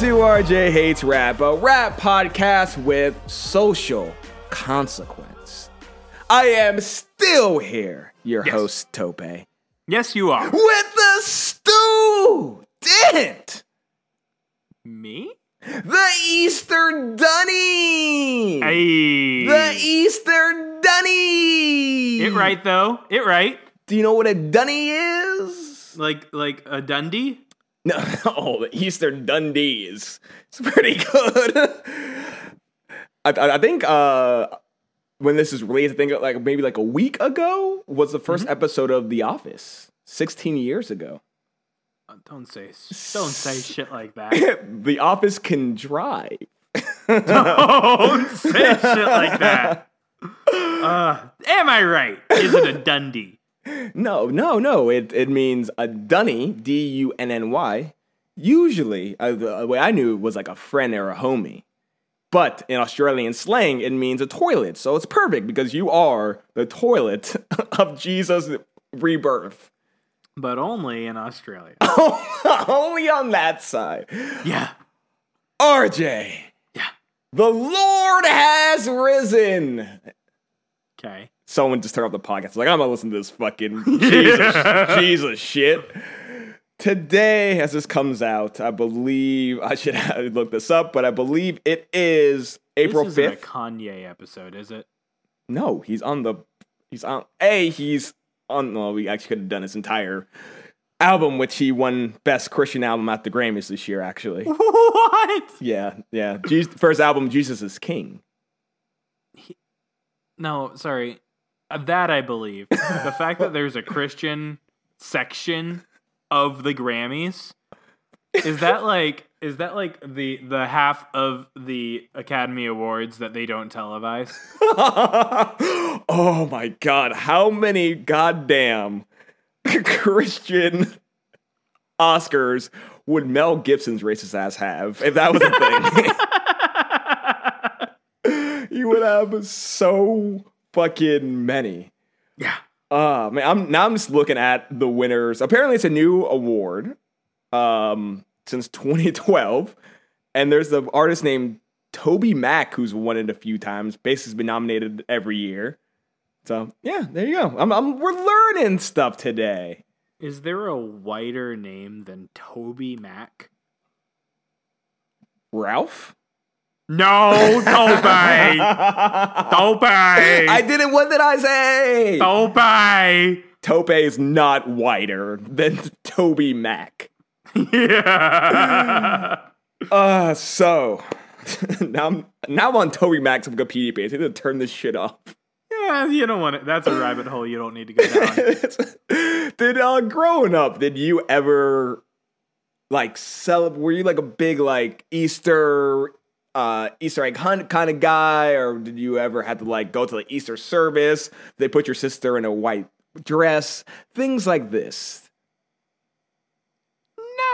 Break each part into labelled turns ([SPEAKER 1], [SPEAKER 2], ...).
[SPEAKER 1] To RJ Hates Rap, a rap podcast with social consequence. I am still here, your
[SPEAKER 2] Yes.
[SPEAKER 1] host, Tope,
[SPEAKER 2] Yes, you are.
[SPEAKER 1] with the student,
[SPEAKER 2] Me?
[SPEAKER 1] the Easter Dunny,
[SPEAKER 2] Hey.
[SPEAKER 1] the Easter Dunny.
[SPEAKER 2] It right though. It right.
[SPEAKER 1] Do you know what a Dunny is?
[SPEAKER 2] Like like a Dundee.
[SPEAKER 1] No, oh, the Easter Dundees. It's pretty good. I, I, think uh, when this is released, I think like maybe like a week ago was the 1st episode of The Office. Sixteen years ago,
[SPEAKER 2] Uh, Don't say don't say shit like that.
[SPEAKER 1] The Office can drive.
[SPEAKER 2] don't say shit like that. Uh, am I right? Is it a Dundee?
[SPEAKER 1] No, no, no. It it means a dunny, D U N N Y. Usually, uh, the way I knew it was like a friend or a homie. But in Australian slang, it means a toilet. So it's perfect because you are the toilet of Jesus' rebirth.
[SPEAKER 2] But only in Australia.
[SPEAKER 1] Only on that side.
[SPEAKER 2] Yeah.
[SPEAKER 1] RJ,
[SPEAKER 2] Yeah.
[SPEAKER 1] the Lord has risen.
[SPEAKER 2] Okay.
[SPEAKER 1] Someone just turned off the podcast. Like, I'm gonna listen to this fucking Jesus, Jesus shit. Today, as this comes out, I believe I should have looked this up, but I believe it is April
[SPEAKER 2] this isn't a
[SPEAKER 1] fifth.
[SPEAKER 2] Kanye episode, is it?
[SPEAKER 1] No, he's on the. He's on. A. He's on. Well, we actually could have done his entire album, which he won Best Christian Album at the Grammys this year. Actually,
[SPEAKER 2] What?
[SPEAKER 1] yeah, yeah. Jesus, first album, Jesus is King.
[SPEAKER 2] No, sorry. Uh, That I believe. the fact that there's a Christian section of the Grammys is that like is that like the the half of the Academy Awards that they don't televise?
[SPEAKER 1] oh my god, how many goddamn Christian Oscars would Mel Gibson's racist ass have if that was a thing? you would have so fucking many.
[SPEAKER 2] yeah.
[SPEAKER 1] Uh man, I'm now I'm just looking at the winners. Apparently it's a new award um since 2012 and there's the artist named TobyMac who's won it a few times. Basically has been nominated every year. So, yeah, there you go. I'm, I'm we're learning stuff today.
[SPEAKER 2] Is there a whiter name than TobyMac?
[SPEAKER 1] Ralph?
[SPEAKER 2] No, Toby. Toby.
[SPEAKER 1] I did it. What did I say?
[SPEAKER 2] Toby.
[SPEAKER 1] Tope is not whiter than TobyMac.
[SPEAKER 2] Yeah.
[SPEAKER 1] Uh, so now I'm now I'm on TobyMac's Wikipedia page. I need to turn this shit off.
[SPEAKER 2] yeah, you don't want it. That's a rabbit hole you don't need to go down.
[SPEAKER 1] did uh growing up, did you ever like celebrate were you like a big like Easter uh Easter egg hunt kind of guy, or did you ever have to like go to the Easter service? They put your sister in a white dress, things like this.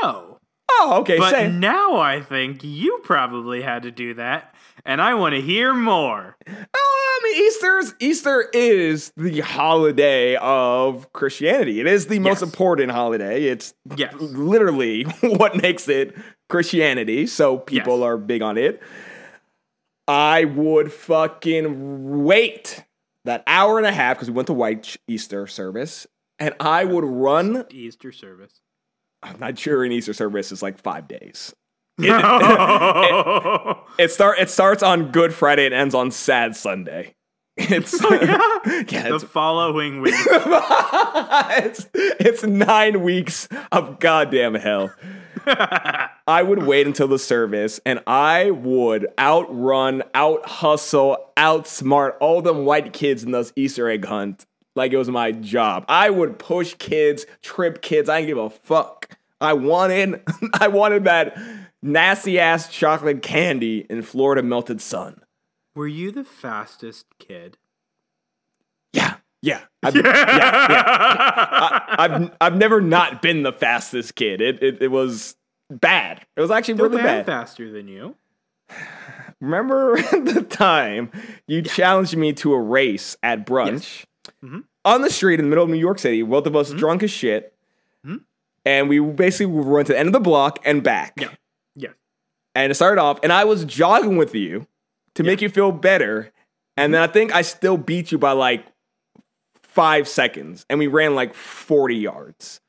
[SPEAKER 2] No.
[SPEAKER 1] Oh, okay.
[SPEAKER 2] But
[SPEAKER 1] Say,
[SPEAKER 2] now I think you probably had to do that, and I want to hear more.
[SPEAKER 1] Mean, Easter's Easter is the holiday of Christianity. It is the most
[SPEAKER 2] Yes.
[SPEAKER 1] important holiday. It's
[SPEAKER 2] Yes.
[SPEAKER 1] literally what makes it Christianity. So people
[SPEAKER 2] Yes.
[SPEAKER 1] are big on it. I would fucking wait that hour and a half because we went to White Easter service, and I would run.
[SPEAKER 2] Easter service.
[SPEAKER 1] I'm not sure an Easter service is like five days.
[SPEAKER 2] No.
[SPEAKER 1] It start it starts on Good Friday and ends on Sad Sunday. It's oh, yeah,
[SPEAKER 2] the
[SPEAKER 1] it's,
[SPEAKER 2] following week.
[SPEAKER 1] it's it's nine weeks of goddamn hell. I would wait until the service and I would outrun, out hustle, outsmart all them white kids in those Easter egg hunt like it was my job. I would push kids, trip kids. I didn't give a fuck. I wanted, I wanted that nasty ass chocolate candy in Florida melted sun.
[SPEAKER 2] Were you the fastest kid?
[SPEAKER 1] Yeah, yeah, I've, yeah, yeah. I, have I've never not been the fastest kid. It it, it was bad. It was actually
[SPEAKER 2] Still
[SPEAKER 1] really
[SPEAKER 2] bad faster than you.
[SPEAKER 1] Remember the time you challenged me to a race at brunch
[SPEAKER 2] Mm-hmm.
[SPEAKER 1] on the street in the middle of New York City, both of us drunk as shit,
[SPEAKER 2] Mm-hmm.
[SPEAKER 1] and we basically run to the end of the block and back.
[SPEAKER 2] Yeah. Yeah.
[SPEAKER 1] And it started off, and I was jogging with you to make you feel better, and then I think I still beat you by like five seconds, and we ran like forty yards.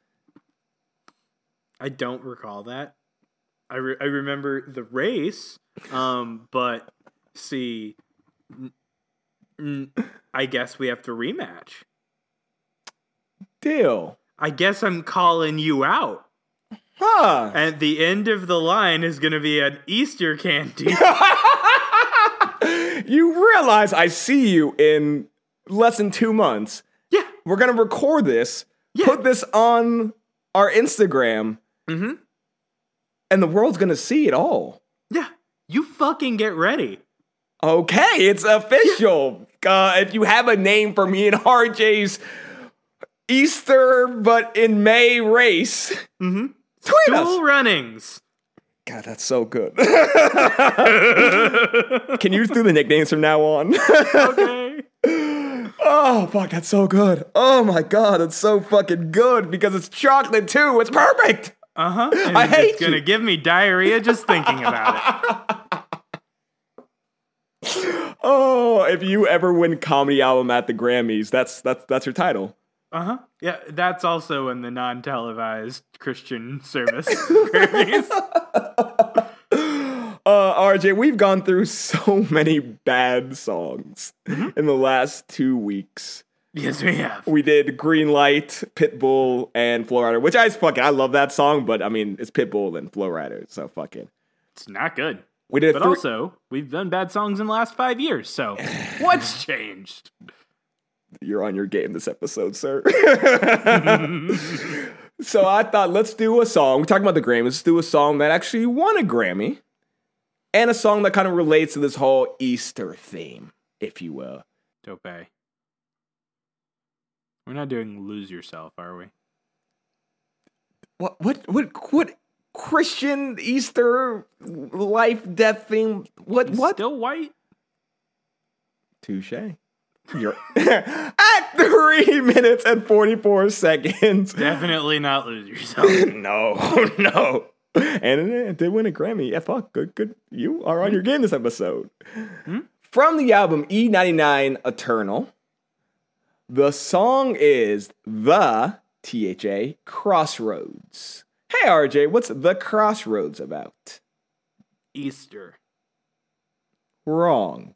[SPEAKER 2] I don't recall that. I, re- I remember the race, um, but see, n- n- I guess we have to rematch.
[SPEAKER 1] Deal,
[SPEAKER 2] I guess I'm calling you out.
[SPEAKER 1] huh?
[SPEAKER 2] At the end of the line is going to be an Easter candy.
[SPEAKER 1] you realize I see you in less than two months.
[SPEAKER 2] yeah.
[SPEAKER 1] We're gonna record this,
[SPEAKER 2] Yeah.
[SPEAKER 1] put this on our Instagram,
[SPEAKER 2] Mm-hmm.
[SPEAKER 1] and the world's gonna see it all.
[SPEAKER 2] Yeah. You fucking get ready.
[SPEAKER 1] Okay, it's official. Uh, if you have a name for me and RJ's Easter, but in May race,
[SPEAKER 2] Mm-hmm.
[SPEAKER 1] tweet us.
[SPEAKER 2] Duel runnings.
[SPEAKER 1] God, that's so good. Can you do the nicknames from now on?
[SPEAKER 2] Okay.
[SPEAKER 1] oh, fuck, that's so good. Oh my god, it's so fucking good because it's chocolate too. It's perfect.
[SPEAKER 2] Uh huh.
[SPEAKER 1] I hate
[SPEAKER 2] It's gonna give me diarrhea just thinking about it.
[SPEAKER 1] Oh, if you ever win comedy album at the Grammys, that's that's that's your title.
[SPEAKER 2] Uh huh. Yeah, that's also in the non-televised Christian service.
[SPEAKER 1] Uh, RJ, we've gone through so many bad songs
[SPEAKER 2] Mm-hmm.
[SPEAKER 1] in the last two weeks.
[SPEAKER 2] yes, we have.
[SPEAKER 1] We did Green Light, Pitbull, and Flo Rida, which I fucking I love that song, but I mean it's Pitbull and Flo Rida, so fucking.
[SPEAKER 2] It's not good.
[SPEAKER 1] We did
[SPEAKER 2] But
[SPEAKER 1] three-
[SPEAKER 2] also, we've done bad songs in the last five years. So, what's changed?
[SPEAKER 1] You're on your game this episode, sir. so I thought let's do a song. We're talking about the Grammys. Let's do a song that actually won a Grammy, and a song that kind of relates to this whole Easter theme, if you will.
[SPEAKER 2] Dope. We're not doing "Lose Yourself," are we?
[SPEAKER 1] What what what what Christian Easter life death theme? What what?
[SPEAKER 2] Still white?
[SPEAKER 1] Touche. You're at three minutes and forty four seconds.
[SPEAKER 2] Definitely not lose yourself.
[SPEAKER 1] no, no. And it did win a Grammy. Yeah, fuck. Good, good. You are on your game this episode. Hmm? From the album E99 Eternal, the song is The THA Crossroads. Hey, RJ, what's The Crossroads about?
[SPEAKER 2] Easter.
[SPEAKER 1] Wrong.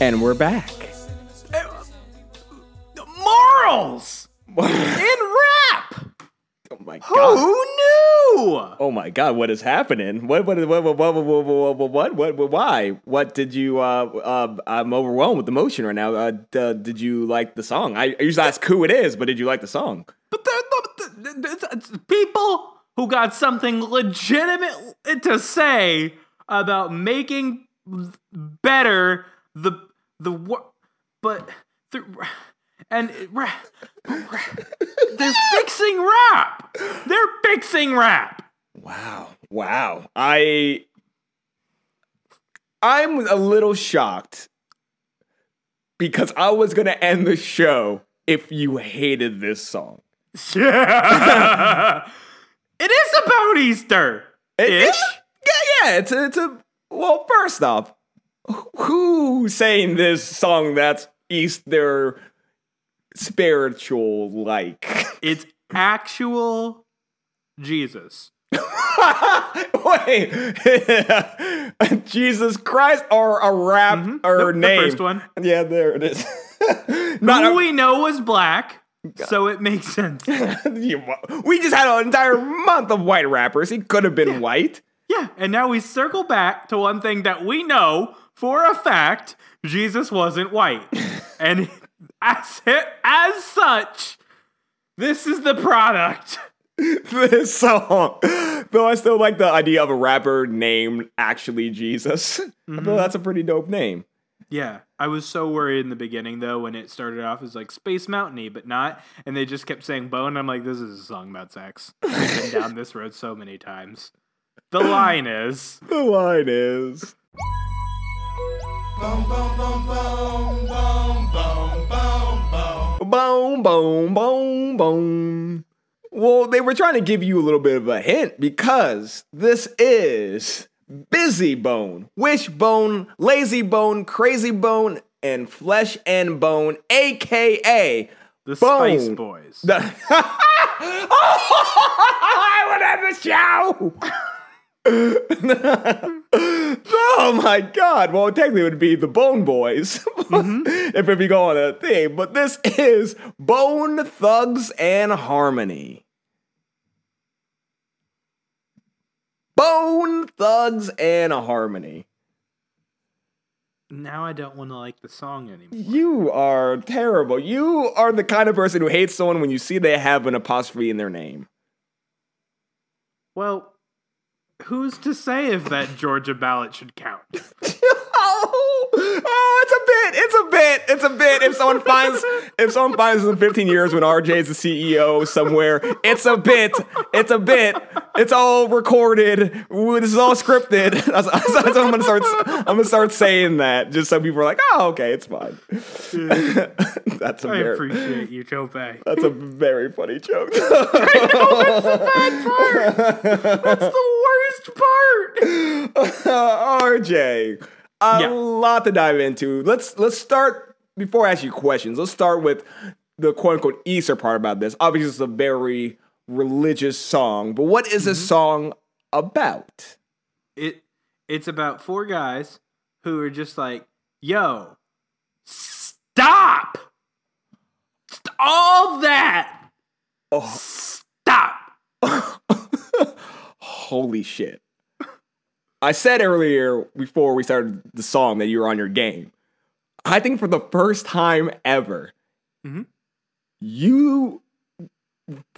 [SPEAKER 3] And
[SPEAKER 1] we're back.
[SPEAKER 2] Morals in rap.
[SPEAKER 1] Oh my god.
[SPEAKER 2] Who knew?
[SPEAKER 1] Oh my god, what is happening? What what what what what what what what, what, what why? What did you uh uh I'm overwhelmed with emotion right now. Uh d- did you like the song? I, I usually ask who it is, but did you like the song?
[SPEAKER 2] But the, the, the people who got something legitimate to say about making better the the wo- but the and it- ra- ra- they're fixing rap. They're fixing rap.
[SPEAKER 1] Wow. Wow. I I'm a little shocked because I was to end the show if you hated this song.
[SPEAKER 2] Yeah. It is about Easter. Ish.
[SPEAKER 1] Yeah, yeah. It's a, it's a. Well, first off, who's saying this song that's Easter spiritual like?
[SPEAKER 2] It's actual Jesus.
[SPEAKER 1] Wait, Jesus Christ or a rap or
[SPEAKER 2] Mm-hmm. Nope, the
[SPEAKER 1] name?
[SPEAKER 2] first one.
[SPEAKER 1] Yeah, there it is.
[SPEAKER 2] Who
[SPEAKER 1] Not
[SPEAKER 2] we know was black, so it makes sense.
[SPEAKER 1] We just had an entire month of white rappers. He could have been white.
[SPEAKER 2] Yeah, and now we circle back to one thing that we know for a fact: Jesus wasn't white, and as as such, this is the product.
[SPEAKER 1] this song. Though I still like the idea of a rapper named actually Jesus. I
[SPEAKER 2] Mm-hmm.
[SPEAKER 1] feel that's a pretty dope name.
[SPEAKER 2] Yeah, I was so worried in the beginning though when it started off as like Space Mountainy, but not, and they just kept saying bone. I'm like, this is a song about sex. We've been down this road so many times. The line is,
[SPEAKER 1] The line is. Boom, boom, boom, boom. Boom. Well, they were trying to give you a little bit of a hint because this is Bizzy Bone, Wishbone, Layzie Bone, Krayzie Bone, and Flesh and Bone, aka
[SPEAKER 2] the
[SPEAKER 1] Bone.
[SPEAKER 2] Spice Boys.
[SPEAKER 1] The oh, I would have the show. Oh my god! Well, technically, it would be the Bone Boys mm-hmm. if we go on a thing. But this is Bone Thugs and Harmony. Bone Thugs and Harmony.
[SPEAKER 2] Now I don't want to like the song anymore.
[SPEAKER 1] You are terrible. You are the kind of person who hates someone when you see they have an apostrophe in their name.
[SPEAKER 2] Well, who's to say if that Georgia ballot should count?
[SPEAKER 1] oh, oh, it's a bit. It's a bit. It's a bit. If someone finds, if someone finds in 15 years when RJ is the CEO somewhere, it's a bit. It's a bit. It's all recorded. Ooh, This is all scripted. That's, that's what I'm gonna start. I'm gonna start saying that just so people are like, oh, okay, it's fine. that's a
[SPEAKER 2] I
[SPEAKER 1] very.
[SPEAKER 2] appreciate you, Tope.
[SPEAKER 1] That's a very funny joke.
[SPEAKER 2] I know that's the bad part. That's the worst part.
[SPEAKER 1] RJ, a
[SPEAKER 2] Yeah.
[SPEAKER 1] lot to dive into. Let's let's start before I ask you questions. Let's start with the quote unquote Easter part about this. Obviously, it's a very religious song, but what is this mm-hmm. song about?
[SPEAKER 2] It it's about four guys who are just like, "Yo, stop! St- All that! Oh. Stop!"
[SPEAKER 1] Holy shit! I said earlier before we started the song that you were on your game. I think for the first time ever,
[SPEAKER 2] Mhm.
[SPEAKER 1] you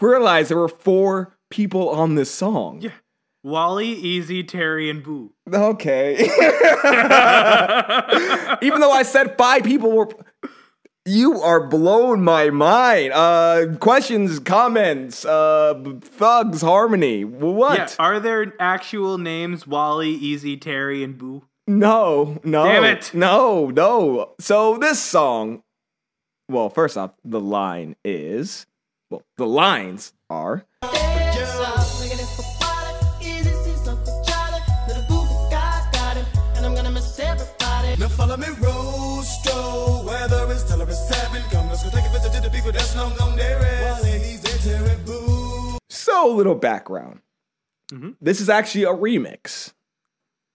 [SPEAKER 1] realized there were four people on this song.
[SPEAKER 2] Yeah. Wally, Eazy, Terry, and Boo.
[SPEAKER 1] Okay. Even though I said five people were. You are blowing my mind. Uh, questions, comments, uh, thugs, harmony. What?
[SPEAKER 2] Yeah. Are there actual names Wally, Eazy, Terry, and Boo?
[SPEAKER 1] No, no.
[SPEAKER 2] Damn it.
[SPEAKER 1] No, no. So this song, well, first off, the line is, well, the lines are. So, little background. Mm-hmm. This is actually a remix.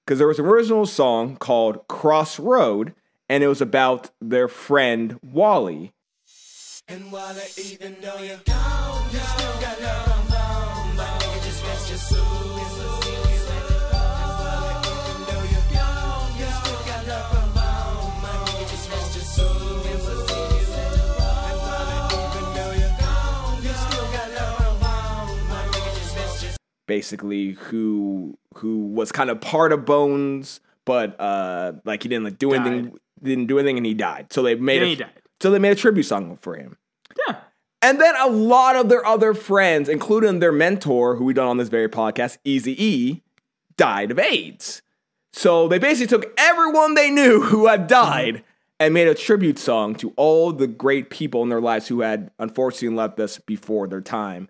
[SPEAKER 1] Because there was an original song called Crossroad, and it was about their friend Wally.
[SPEAKER 3] And while even though you're gone, you still got love
[SPEAKER 1] basically who who was kind of part of Bones, but uh like he didn't like do anything didn't do anything and he died. So they made a,
[SPEAKER 2] died.
[SPEAKER 1] So they made a tribute song for him.
[SPEAKER 2] Yeah.
[SPEAKER 1] And then a lot of their other friends, including their mentor, who we done on this very podcast, Eazy E, died of AIDS. So they basically took everyone they knew who had died and made a tribute song to all the great people in their lives who had unfortunately left us before their time.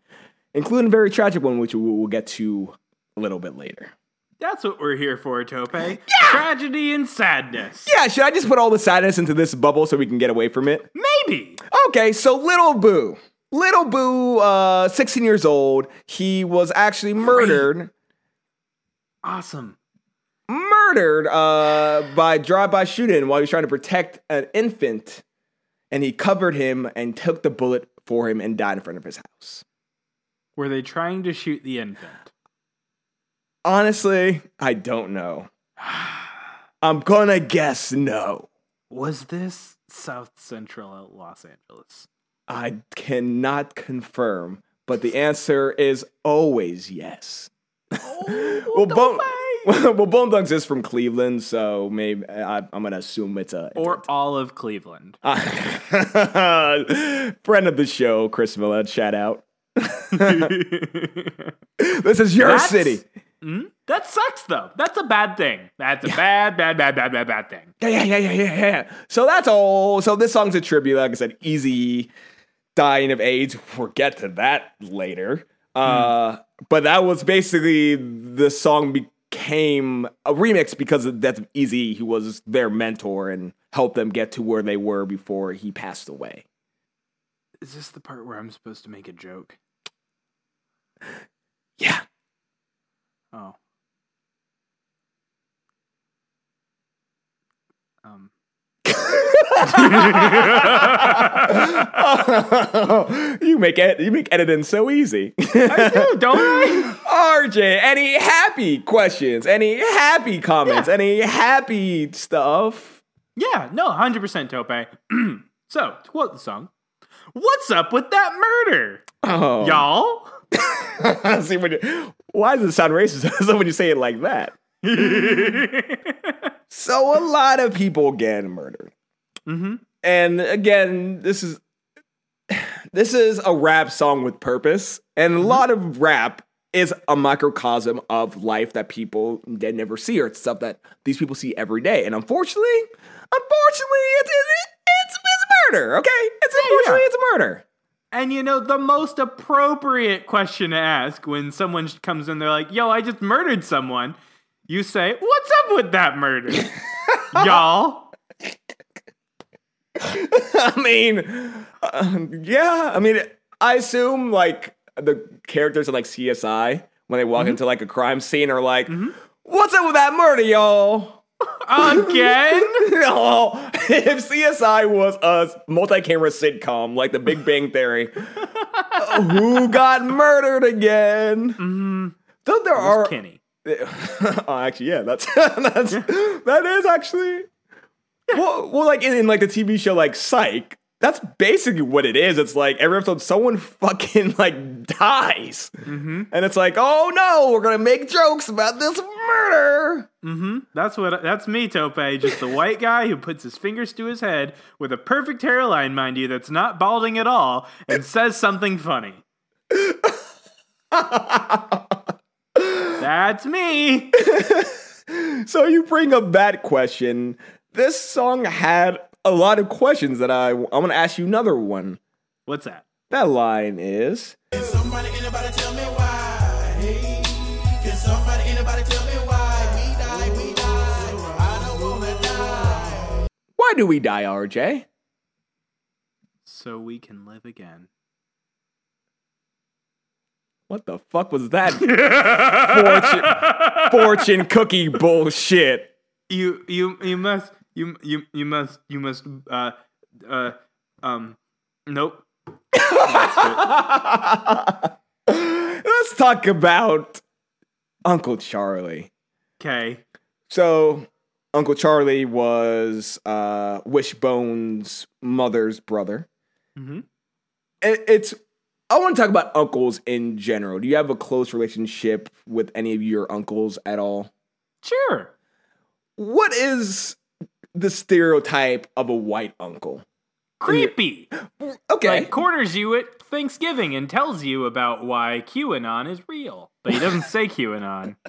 [SPEAKER 1] Including a very tragic one, which we will get to a little bit later.
[SPEAKER 2] That's what we're here for, Tope. Tragedy and sadness.
[SPEAKER 1] Yeah, should I just put all the sadness into this bubble so we can get away from it?
[SPEAKER 2] Maybe.
[SPEAKER 1] Okay, so Little Boo. Little Boo, uh, 16 years old, he was actually murdered.
[SPEAKER 2] Awesome.
[SPEAKER 1] Murdered uh, by drive-by shooting while he was trying to protect an infant, and he covered him and took the bullet for him and died in front of his house.
[SPEAKER 2] Were they trying to shoot the infant?
[SPEAKER 1] Honestly, I don't know. I'm gonna guess no.
[SPEAKER 2] Was this South Central Los Angeles?
[SPEAKER 1] I cannot confirm, but the answer is always yes. Oh, well, Bone, well, Bone Thugs is from Cleveland, so maybe I, I'm gonna assume it's a
[SPEAKER 2] Or all of Cleveland?
[SPEAKER 1] friend of the show, Chris Millett. Shout out. this is your
[SPEAKER 2] That's-
[SPEAKER 1] city.
[SPEAKER 2] That sucks, though. That's a bad thing. That's a bad, bad, bad, bad, bad, bad thing.
[SPEAKER 1] Yeah, yeah, yeah, yeah, yeah, yeah. So that's all. So this song's a tribute. Like I said, Eazy dying of AIDS. We'll get to that later. Uh, but that was basically the song became a remix because of death of Eazy, He was their mentor and helped them get to where they were before he passed away.
[SPEAKER 2] Is this the part where I'm supposed to make a joke?
[SPEAKER 1] Yeah.
[SPEAKER 2] Oh. Um.
[SPEAKER 1] you make ed- you make editing so easy.
[SPEAKER 2] I do, don't I?
[SPEAKER 1] RJ, any happy questions? Any happy comments?
[SPEAKER 2] Yeah.
[SPEAKER 1] Any happy stuff?
[SPEAKER 2] Yeah, no, 100% Tope. so, to quote the song, What's up with that murder?
[SPEAKER 1] Oh,
[SPEAKER 2] Y'all?
[SPEAKER 1] See, when you, why does it sound racist when you say it like that? So a lot of people get murdered,
[SPEAKER 2] mm-hmm.
[SPEAKER 1] and again, this is this is a rap song with purpose, and a lot of rap is a microcosm of life that people that never see, or it's stuff that these people see every day. And unfortunately, unfortunately, it's it's it's, it's murder. Okay, it's unfortunately it's murder.
[SPEAKER 2] And you know, the most appropriate question to ask when someone comes in, they're like, yo, I just murdered someone. You say, What's up with that murder? Y'all?
[SPEAKER 1] I mean, uh, yeah. I mean, I assume like the characters in like CSI when they walk into like a crime scene are like, "What's up with that murder, y'all?"
[SPEAKER 2] Again?
[SPEAKER 1] no, if CSI was a multi-camera sitcom like The Big Bang Theory, who got murdered again? Mm-hmm. Though there are
[SPEAKER 2] Kenny.
[SPEAKER 1] oh, actually, yeah, that's that's that is actually well, well, like in, in like the TV show like Psych. That's basically what it is. It's like every episode, someone fucking like dies, mm-hmm. and it's like, oh no, we're gonna make jokes about this murder. Mm-hmm.
[SPEAKER 2] That's what that's me, Tope. Just the white guy who puts his fingers to his head with a perfect hairline, mind you, that's not balding at all, and says something funny. That's me.
[SPEAKER 1] So you bring up that question. This song had a lot of questions that I I'm gonna ask you another one.
[SPEAKER 2] What's that?
[SPEAKER 1] That line is.
[SPEAKER 3] Can somebody, anybody tell me why? Hey, can somebody, anybody tell me why? We die, we die. I don't wanna die.
[SPEAKER 1] Why do we die, RJ?
[SPEAKER 2] So we can live again.
[SPEAKER 1] What the fuck was that? fortune, fortune cookie bullshit.
[SPEAKER 2] You you you must you you you must you must uh uh um nope.
[SPEAKER 1] Let's talk about Uncle Charlie.
[SPEAKER 2] Okay.
[SPEAKER 1] So, Uncle Charlie was uh, Wishbone's mother's brother.
[SPEAKER 2] Mm-hmm.
[SPEAKER 1] It, it's. I want to talk about uncles in general. Do you have a close relationship with any of your uncles at all?
[SPEAKER 2] Sure.
[SPEAKER 1] What is the stereotype of a white uncle?
[SPEAKER 2] Creepy.
[SPEAKER 1] Okay.
[SPEAKER 2] Like corners you at Thanksgiving and tells you about why QAnon is real, but he doesn't say QAnon.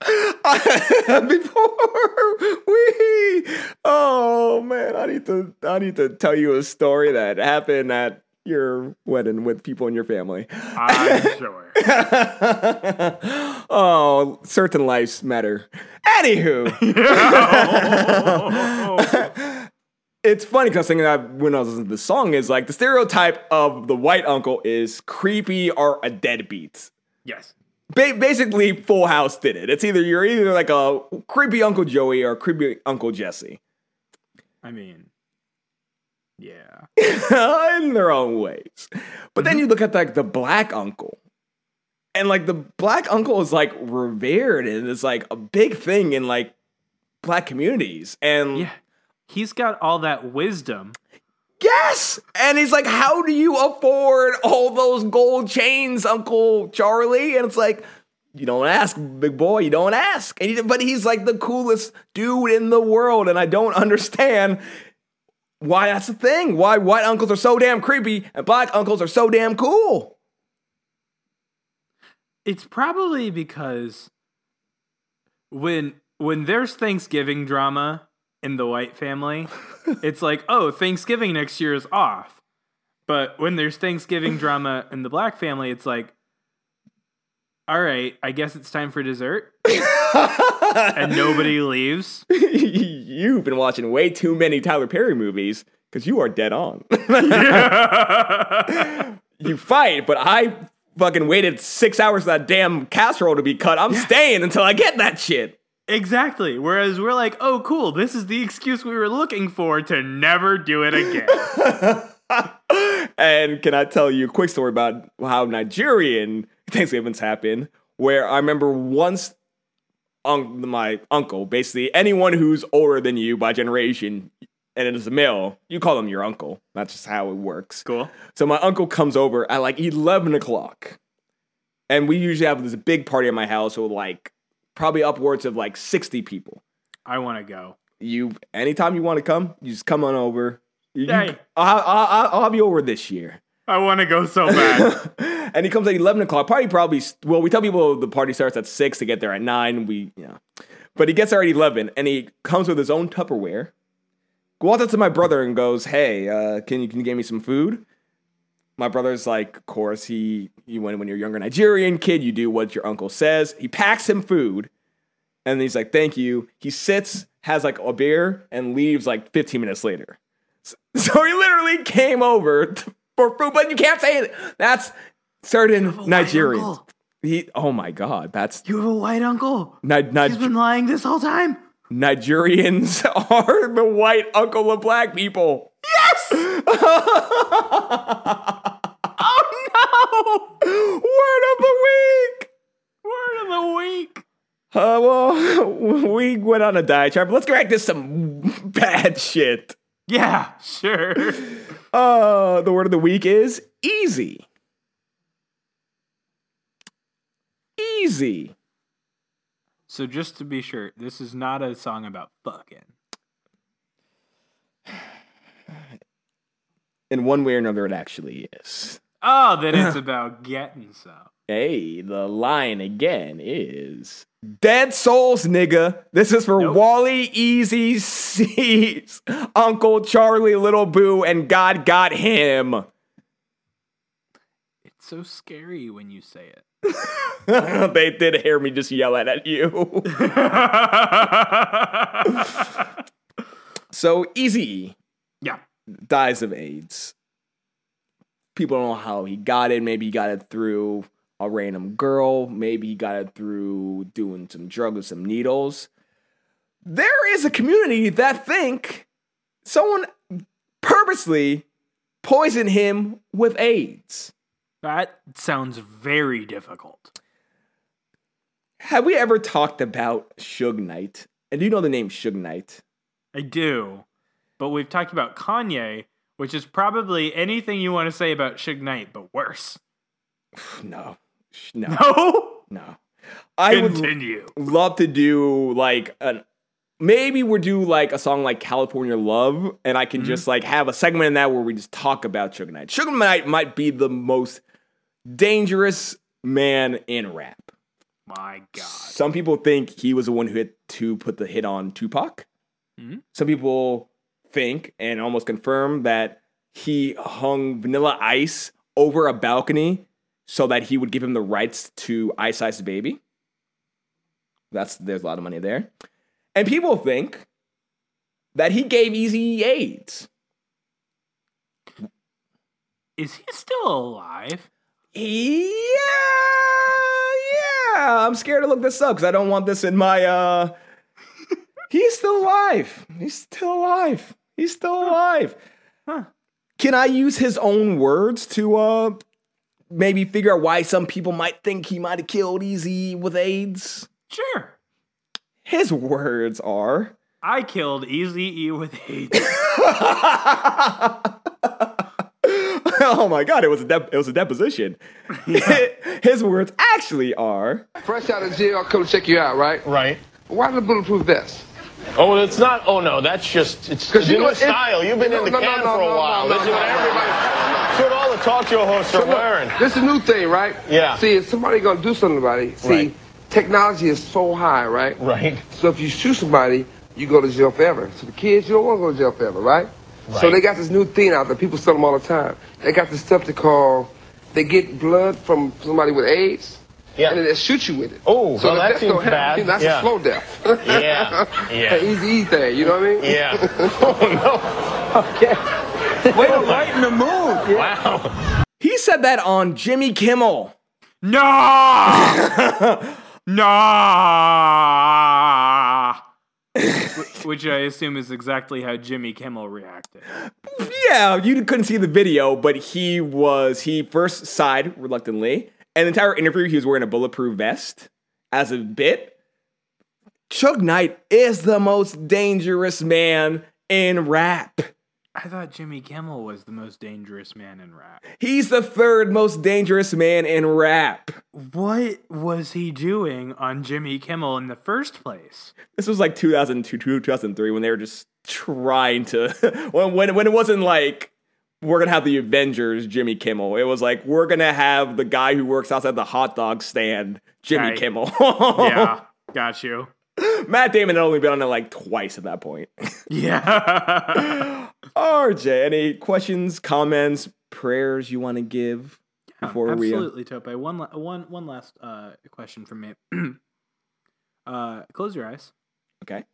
[SPEAKER 1] Before we, oh man, I need to, I need to tell you a story that happened at your wedding with people in your family.
[SPEAKER 2] I'm sure.
[SPEAKER 1] oh, certain lives matter. Anywho, it's funny because thinking that when I was listening to the song is like the stereotype of the white uncle is creepy or a deadbeat.
[SPEAKER 2] yes.
[SPEAKER 1] Ba- basically, Full House did it. It's either you're either like a creepy Uncle Joey or creepy Uncle Jesse
[SPEAKER 2] I mean, yeah.
[SPEAKER 1] in their own ways. But then mm-hmm. you look at like the black uncle. And like the black uncle is like revered and it's like a big thing in like black communities. And
[SPEAKER 2] Yeah. He's got all that wisdom.
[SPEAKER 1] yes! And he's like, How do you afford all those gold chains, Uncle Charlie? And it's like, you don't ask, big boy. You don't ask. And he, but he's like the coolest dude in the world, and I don't understand why that's the thing. Why white uncles are so damn creepy and black uncles are so damn cool.
[SPEAKER 2] It's probably because when when there's Thanksgiving drama in the white family, it's like, oh, Thanksgiving next year is off. But when there's Thanksgiving drama in the black family, it's like, all right, I guess it's time for dessert. and nobody leaves.
[SPEAKER 1] You've been watching way too many Tyler Perry movies because you are dead on. you fight, but I fucking waited six hours for that damn casserole to be cut. I'm staying until I get that shit.
[SPEAKER 2] Exactly. Whereas we're like, oh, cool, this is the excuse we were looking for to never do it again.
[SPEAKER 1] and can I tell you a quick story about how Nigerian Thanksgivings happen? Where I remember once un- my uncle, basically anyone who's older than you by generation, and it is a male, you call them your uncle. That's just how it works.
[SPEAKER 2] cool.
[SPEAKER 1] So my uncle comes over at like 11 o'clock. And we usually have this big party at my house with like probably upwards of like 60 people.
[SPEAKER 2] I want to go.
[SPEAKER 1] You, anytime you want to come, you just come on over. You- you-
[SPEAKER 2] Hey.
[SPEAKER 1] I'll, I'll, I'll have you over this year.
[SPEAKER 2] I want to go so bad.
[SPEAKER 1] and he comes at 11 o'clock. Party probably, well, we tell people the party starts at 6 to get there at 9. We, you know. But he gets there at 11 and he comes with his own Tupperware. Walks up to my brother and goes, Hey, uh, can, you, can you get me some food? My brother's like, Of course, he, you when, when you're a younger Nigerian kid, you do what your uncle says. He packs him food and he's like, Thank you. He sits, has like a beer, and leaves like 15 minutes later. So he literally came over for food, but you can't say it. That's certain Nigerians. He, oh my God, that's
[SPEAKER 2] you have a white uncle.
[SPEAKER 1] Ni- Ni-
[SPEAKER 2] He's been lying this whole time.
[SPEAKER 1] Nigerians are the white uncle of black people.
[SPEAKER 2] Yes! oh no!
[SPEAKER 1] Word of the week.
[SPEAKER 2] Word of the week.
[SPEAKER 1] Uh, well, we went on a diatribe. Let's back to some bad shit.
[SPEAKER 2] Yeah, sure.
[SPEAKER 1] Uh, the word of the week is easy. Eazy.
[SPEAKER 2] So just to be sure, this is not a song about fucking.
[SPEAKER 1] In one way or another, it actually is.
[SPEAKER 2] Oh, then it's about getting some.
[SPEAKER 1] Hey, the line again is Dead Souls, nigga. This is for
[SPEAKER 2] Nope.
[SPEAKER 1] Wally Easy C's Uncle Charlie Little Boo, and God got him.
[SPEAKER 2] So scary when you say it.
[SPEAKER 1] they did hear me just yell at, at you. so Eazy
[SPEAKER 2] yeah.
[SPEAKER 1] dies of AIDS. People don't know how he got it. Maybe he got it through a random girl. Maybe he got it through doing some drugs with some needles. There is a community that think someone purposely poisoned him with AIDS.
[SPEAKER 2] That sounds very difficult.
[SPEAKER 1] Have we ever talked about Suge Knight? And do you know the name Suge Knight?
[SPEAKER 2] I do. But we've talked about Kanye, which is probably anything you want to say about Suge Knight, but worse.
[SPEAKER 1] No. No.
[SPEAKER 2] No?
[SPEAKER 1] No. I would
[SPEAKER 2] Continue.
[SPEAKER 1] love to do like an maybe we'll do like a song like California Love, and I can mm-hmm. just like have a segment in that where we just talk about Suge Knight. Suge Knight might be the most dangerous man in rap.
[SPEAKER 2] My God.
[SPEAKER 1] Some people think he was the one who hit to put the hit on Tupac.
[SPEAKER 2] Mhm.
[SPEAKER 1] Some people think and almost confirm that he hung Vanilla Ice over a balcony so that he would give him the rights to Ice Ice Baby. That's there's a lot of money there. And people think that he gave Eazy AIDS.
[SPEAKER 2] Is he still alive?
[SPEAKER 1] Yeah, yeah. I'm scared to look this up because I don't want this in my. uh He's still alive. He's still alive. He's still alive. Huh. Can I use his own words to uh maybe figure out why some people might think he might have killed Eazy with AIDS?
[SPEAKER 2] Sure.
[SPEAKER 1] His words are.
[SPEAKER 2] I killed Eazy E with AIDS.
[SPEAKER 1] oh my god! It was a dep it was a deposition. His words actually are.
[SPEAKER 4] Fresh out of jail, I'll come check you out, right?
[SPEAKER 5] Right.
[SPEAKER 4] Why the bulletproof vest?
[SPEAKER 5] Oh, it's not. Oh no, that's just it's, it's
[SPEAKER 4] you
[SPEAKER 5] a
[SPEAKER 4] know,
[SPEAKER 5] new
[SPEAKER 4] it-
[SPEAKER 5] style. You've been
[SPEAKER 4] no,
[SPEAKER 5] in the
[SPEAKER 4] no, no,
[SPEAKER 5] can
[SPEAKER 4] no,
[SPEAKER 5] for a
[SPEAKER 4] no,
[SPEAKER 5] while.
[SPEAKER 4] no,
[SPEAKER 5] this is what
[SPEAKER 4] no,
[SPEAKER 5] everybody.
[SPEAKER 4] no.
[SPEAKER 5] This is what all the talk show hosts are wearing.
[SPEAKER 4] This is a new thing, right?
[SPEAKER 5] Yeah.
[SPEAKER 4] See, if somebody gonna do something about it, see,
[SPEAKER 5] Right.
[SPEAKER 4] technology is so high, right?
[SPEAKER 5] Right.
[SPEAKER 4] So if you shoot somebody, you go to jail forever. So the kids, you don't want to go to jail forever, right? So they got this new thing out there. People sell them all the time. They got this stuff they call, they get blood from somebody with AIDS,
[SPEAKER 5] Yeah.
[SPEAKER 4] and then they shoot you with it.
[SPEAKER 5] Oh,
[SPEAKER 4] so
[SPEAKER 5] well,
[SPEAKER 4] the
[SPEAKER 5] that
[SPEAKER 4] death
[SPEAKER 5] seems
[SPEAKER 4] don't happen.
[SPEAKER 5] bad.
[SPEAKER 4] That's
[SPEAKER 5] Yeah.
[SPEAKER 4] a slow death.
[SPEAKER 5] Yeah. Yeah.
[SPEAKER 4] An Eazy E thing, you know what I mean?
[SPEAKER 5] Yeah. oh no. Okay.
[SPEAKER 4] Wait, right in the mood.
[SPEAKER 5] Wow.
[SPEAKER 1] He said that on Jimmy Kimmel.
[SPEAKER 2] no! no! Which I assume is exactly how Jimmy Kimmel reacted.
[SPEAKER 1] Yeah, you couldn't see the video, but he was he first sighed reluctantly, and the entire interview he was wearing a bulletproof vest as a bit. Suge Knight is the most dangerous man in rap.
[SPEAKER 2] I thought Jimmy Kimmel was the most dangerous man in rap.
[SPEAKER 1] He's the third most dangerous man in rap.
[SPEAKER 2] What was he doing on Jimmy Kimmel in the first place?
[SPEAKER 1] This was like 2002, 2003 when they were just trying to when when when it wasn't like we're gonna have the Avengers, Jimmy Kimmel. It was like we're gonna have the guy who works outside the hot dog stand, Jimmy
[SPEAKER 2] Right.
[SPEAKER 1] Kimmel.
[SPEAKER 2] yeah, got you.
[SPEAKER 1] Matt Damon had only been on it like twice at that point.
[SPEAKER 2] Yeah.
[SPEAKER 1] RJ, any questions, comments, prayers you want to give before we? uh,
[SPEAKER 2] Absolutely, Tope. One, la- one, one last uh, question from me. uh, close your eyes.
[SPEAKER 1] okay.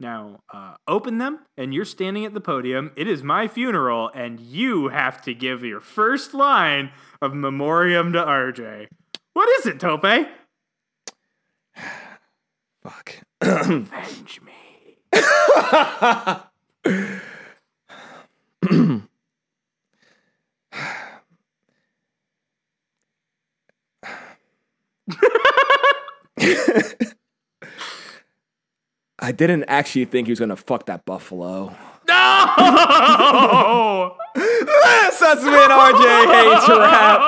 [SPEAKER 2] Now, uh, open them, and you're standing at the podium. It is my funeral, and you have to give your first line of memoriam to RJ. What is it, Tope?
[SPEAKER 1] Fuck.
[SPEAKER 2] Avenge me.
[SPEAKER 1] I didn't actually think he was gonna fuck that buffalo.
[SPEAKER 2] No!
[SPEAKER 1] This has been RJ hates rap.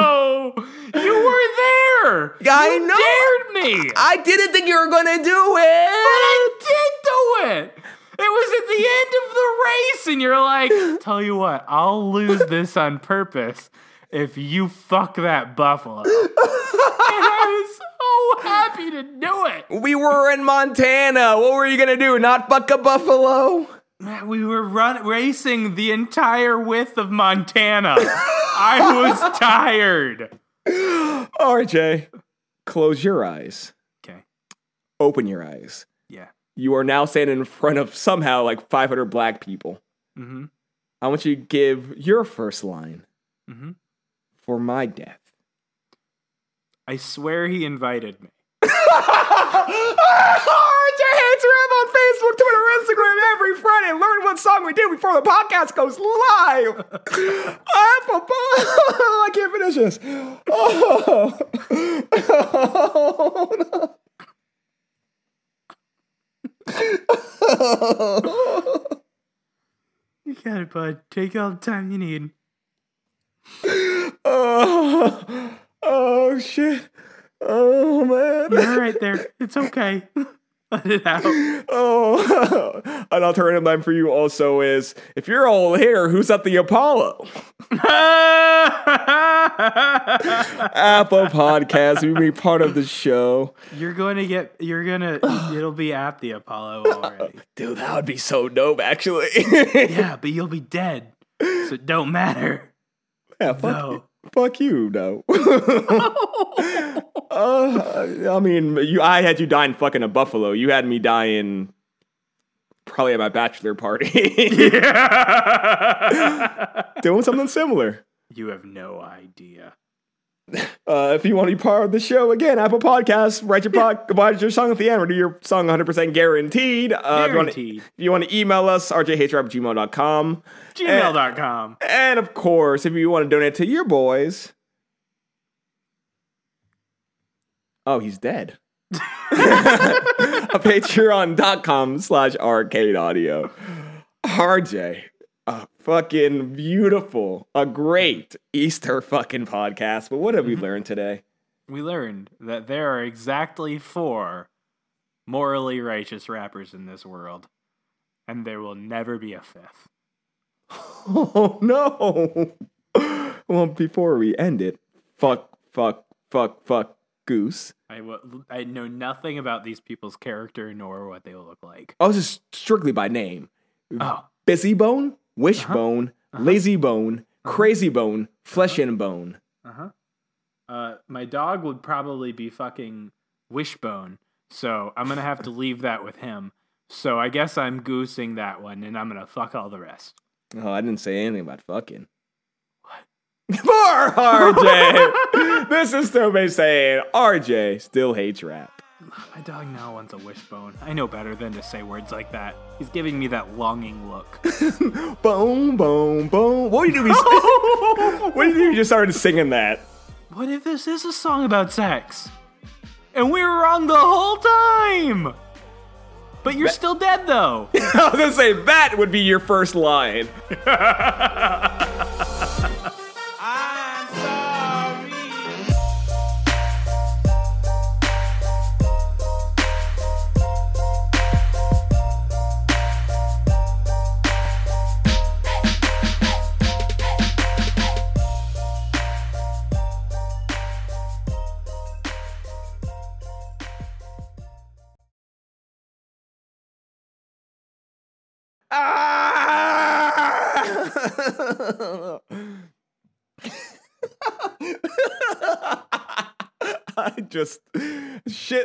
[SPEAKER 2] You were there.
[SPEAKER 1] I
[SPEAKER 2] you
[SPEAKER 1] know.
[SPEAKER 2] Me.
[SPEAKER 1] I didn't think you were gonna do it.
[SPEAKER 2] But I did do it. It was at the end of the race, and you're like, tell you what, I'll lose this on purpose if you fuck that buffalo. and I was so happy to do it.
[SPEAKER 1] We were in Montana. What were you gonna do? Not fuck a buffalo?
[SPEAKER 2] We were run- racing the entire width of Montana. I was tired.
[SPEAKER 1] RJ, close your eyes.
[SPEAKER 2] Okay.
[SPEAKER 1] Open your eyes.
[SPEAKER 2] Yeah.
[SPEAKER 1] You are now standing in front of somehow like 500 black people.
[SPEAKER 2] Mm-hmm.
[SPEAKER 1] I want you to give your first line
[SPEAKER 2] Mhm.
[SPEAKER 1] for my death.
[SPEAKER 2] I swear he invited me.
[SPEAKER 1] RJ hates rap on Facebook, Twitter, Instagram every Friday. Learn what song we do before the podcast goes live. Apple. I can't finish this. Oh. Oh, no.
[SPEAKER 2] You got it, bud. Take all the time you need.
[SPEAKER 1] oh, oh shit. Oh man.
[SPEAKER 2] You're right there. It's okay. Let it out.
[SPEAKER 1] Oh, an alternative line for you also is if you're all here, who's at the Apollo? Apple Podcast, you be part of the show.
[SPEAKER 2] you're going to get. You're gonna. It'll be at the Apollo already.
[SPEAKER 1] Dude, that would be so dope, actually.
[SPEAKER 2] Yeah, but you'll be dead. so it don't matter.
[SPEAKER 1] Yeah, fuck,
[SPEAKER 2] No.
[SPEAKER 1] Fuck you, no. uh, I mean, you. I had you dying fucking a buffalo. You had me dying probably at my bachelor party. Doing something similar.
[SPEAKER 2] You have no idea.
[SPEAKER 1] Uh, if you want to be part of the show, again, Apple Podcasts, write your, pod, write your song at the end. We'll do your song 100% guaranteed. Uh,
[SPEAKER 2] Guaranteed.
[SPEAKER 1] If you want to email us, rjhaterap@gmail.com.
[SPEAKER 2] Gmail.com.
[SPEAKER 1] And of course, if you want to donate to your boys. Oh, he's dead. a patreon.com slash arcade audio. RJ, fucking beautiful, a great Easter fucking podcast. But what have we mm-hmm. learned today?
[SPEAKER 2] We learned that there are exactly four morally righteous rappers in this world, and there will never be a fifth.
[SPEAKER 1] Oh no. Well, before we end it, fuck, fuck, fuck, fuck, goose.
[SPEAKER 2] I w- I know nothing about these people's character nor what they look like.
[SPEAKER 1] Oh, this is strictly by name.
[SPEAKER 2] Oh,
[SPEAKER 1] Bone, Wishbone, Layzie Bone, Krayzie Bone, Flesh-n-Bone. uh, huh.
[SPEAKER 2] Uh, my dog would probably be fucking Wishbone, so I'm gonna have to leave that with him. So I guess I'm goosing that one, and I'm gonna fuck all the rest.
[SPEAKER 1] Oh, I didn't say anything about fucking. What? Poor RJ. this is Tope saying RJ still hates rap.
[SPEAKER 2] My dog now wants a wishbone. I know better than to say words like that. He's giving me that longing look.
[SPEAKER 1] Boom, boom, boom. What do you do? if you- what do you just started singing that.
[SPEAKER 2] what if this is a song about sex? And we were wrong the whole time! But you're still dead though.
[SPEAKER 1] I was gonna say that would be your first line.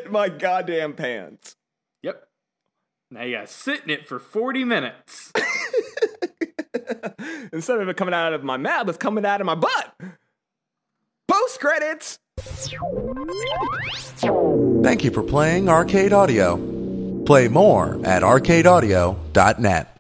[SPEAKER 1] Shit my goddamn pants.
[SPEAKER 2] yep. Now you gotta sit in it for 40 minutes.
[SPEAKER 1] Instead of it coming out of my mouth, it's coming out of my butt. Post credits.
[SPEAKER 6] Thank you for playing Arcade Audio. Play more at arcadeaudio.net.